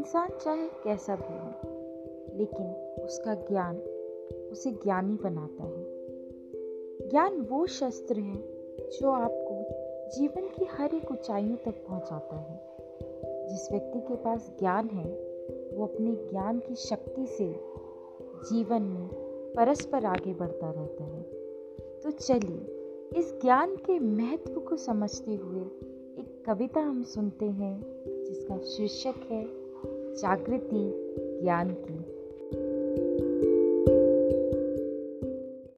इंसान चाहे कैसा भी हो, लेकिन उसका ज्ञान उसे ज्ञानी बनाता है। ज्ञान वो शस्त्र है जो आपको जीवन की हर एक ऊंचाइयों तक पहुंचाता है। जिस व्यक्ति के पास ज्ञान है, वो अपने ज्ञान की शक्ति से जीवन में परस्पर आगे बढ़ता रहता है। तो चलिए, इस ज्ञान के महत्व को समझते हुए एक कविता हम सुनते हैं, जिसका शीर्षक है जागृति ज्ञान की।